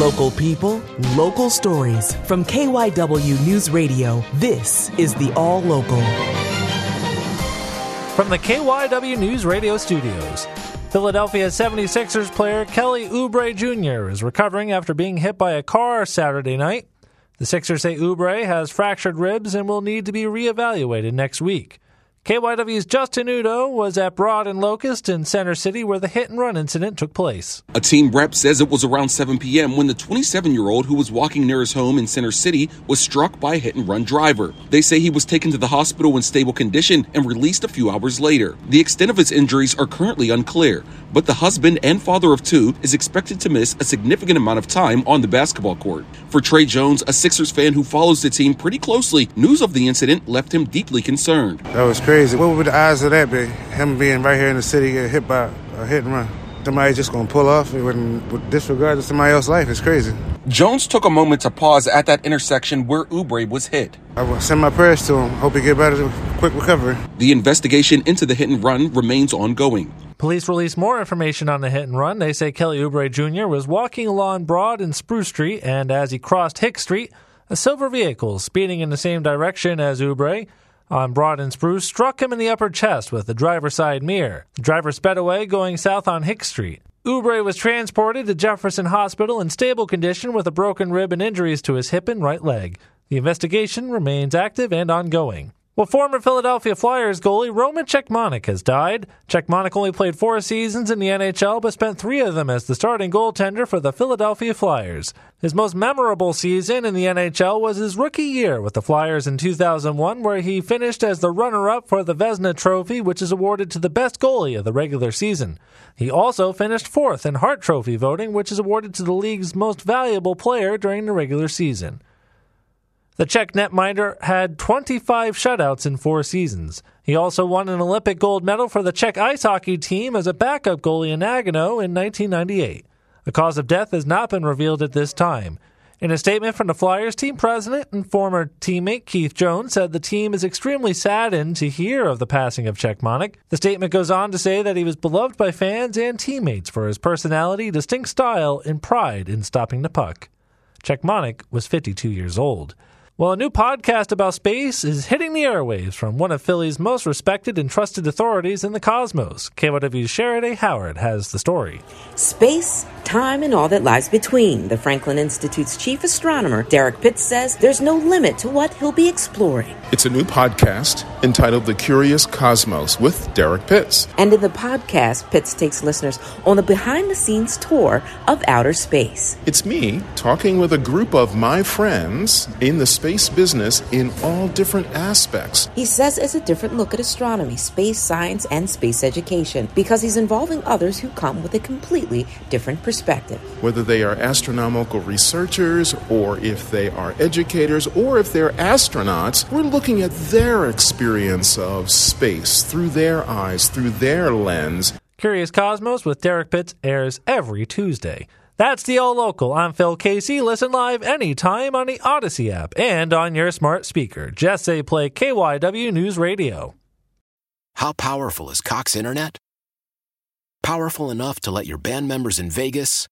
Local people, local stories. From KYW News Radio, this is the All Local. From the KYW News Radio studios, Philadelphia 76ers player Kelly Oubre Jr. is recovering after being hit by a car Saturday night. The Sixers say Oubre has fractured ribs and will need to be reevaluated next week. KYW's Justin Udo was at Broad and Locust in Center City where the hit and run incident took place. A team rep says it was around 7 p.m. when the 27 year old who was walking near his home in Center City was struck by a hit and run driver. They say he was taken to the hospital in stable condition and released a few hours later. The extent of his injuries are currently unclear, but the husband and father of two is expected to miss a significant amount of time on the basketball court. For Trey Jones, a Sixers fan who follows the team pretty closely, news of the incident left him deeply concerned. That was crazy crazy. What would the odds of that be? Him being right here in the city, get hit by a hit and run. Somebody just gonna pull off with, with disregard to somebody else's life. It's crazy. Jones took a moment to pause at that intersection where Oubre was hit. I will send my prayers to him. Hope he get better, quick recovery. The investigation into the hit and run remains ongoing. Police released more information on the hit and run. They say Kelly Oubre Jr. was walking along Broad and Spruce Street, and as he crossed Hicks Street, a silver vehicle speeding in the same direction as Oubre on Broad and Spruce struck him in the upper chest with the driver's side mirror. The driver sped away going south on Hicks Street. Oubre was transported to Jefferson Hospital in stable condition with a broken rib and injuries to his hip and right leg. The investigation remains active and ongoing. Well, former Philadelphia Flyers goalie Roman Cechmanek has died. Cechmanek only played four seasons in the NHL, but spent three of them as the starting goaltender for the Philadelphia Flyers. His most memorable season in the NHL was his rookie year with the Flyers in 2001, where he finished as the runner-up for the Vezina Trophy, which is awarded to the best goalie of the regular season. He also finished fourth in Hart Trophy voting, which is awarded to the league's most valuable player during the regular season. The Czech netminder had 25 shutouts in four seasons. He also won an Olympic gold medal for the Czech ice hockey team as a backup goalie in Nagano in 1998. The cause of death has not been revealed at this time. In a statement from the Flyers team president and former teammate Keith Jones said the team is extremely saddened to hear of the passing of Cechmanek. The statement goes on to say that he was beloved by fans and teammates for his personality, distinct style, and pride in stopping the puck. Cechmanek was 52 years old. Well, a new podcast about space is hitting the airwaves from one of Philly's most respected and trusted authorities in the cosmos. KYW's Sheridan Howard has the story. Space, time, and all that lies between. The Franklin Institute's chief astronomer, Derrick Pitts, says there's no limit to what he'll be exploring. It's a new podcast entitled The Curious Cosmos with Derrick Pitts. And in the podcast, Pitts takes listeners on a behind the scenes tour of outer space. It's me talking with a group of my friends in the space business in all different aspects. He says it's a different look at astronomy, space science, and space education because he's involving others who come with a completely different perspective. Whether they are astronomical researchers, or if they are educators, or if they're astronauts, we're looking at their experience of space through their eyes, through their lens. Curious Cosmos with Derrick Pitts airs every Tuesday. That's the All Local. I'm Phil Casey. Listen live anytime on the Audacy app and on your smart speaker. Just say play KYW News Radio. How powerful is Cox Internet? Powerful enough to let your band members in Vegas,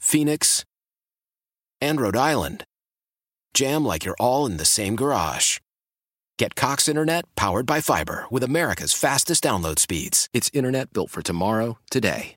Phoenix, and Rhode Island jam like you're all in the same garage. Get Cox Internet powered by fiber with America's fastest download speeds. It's internet built for tomorrow, today.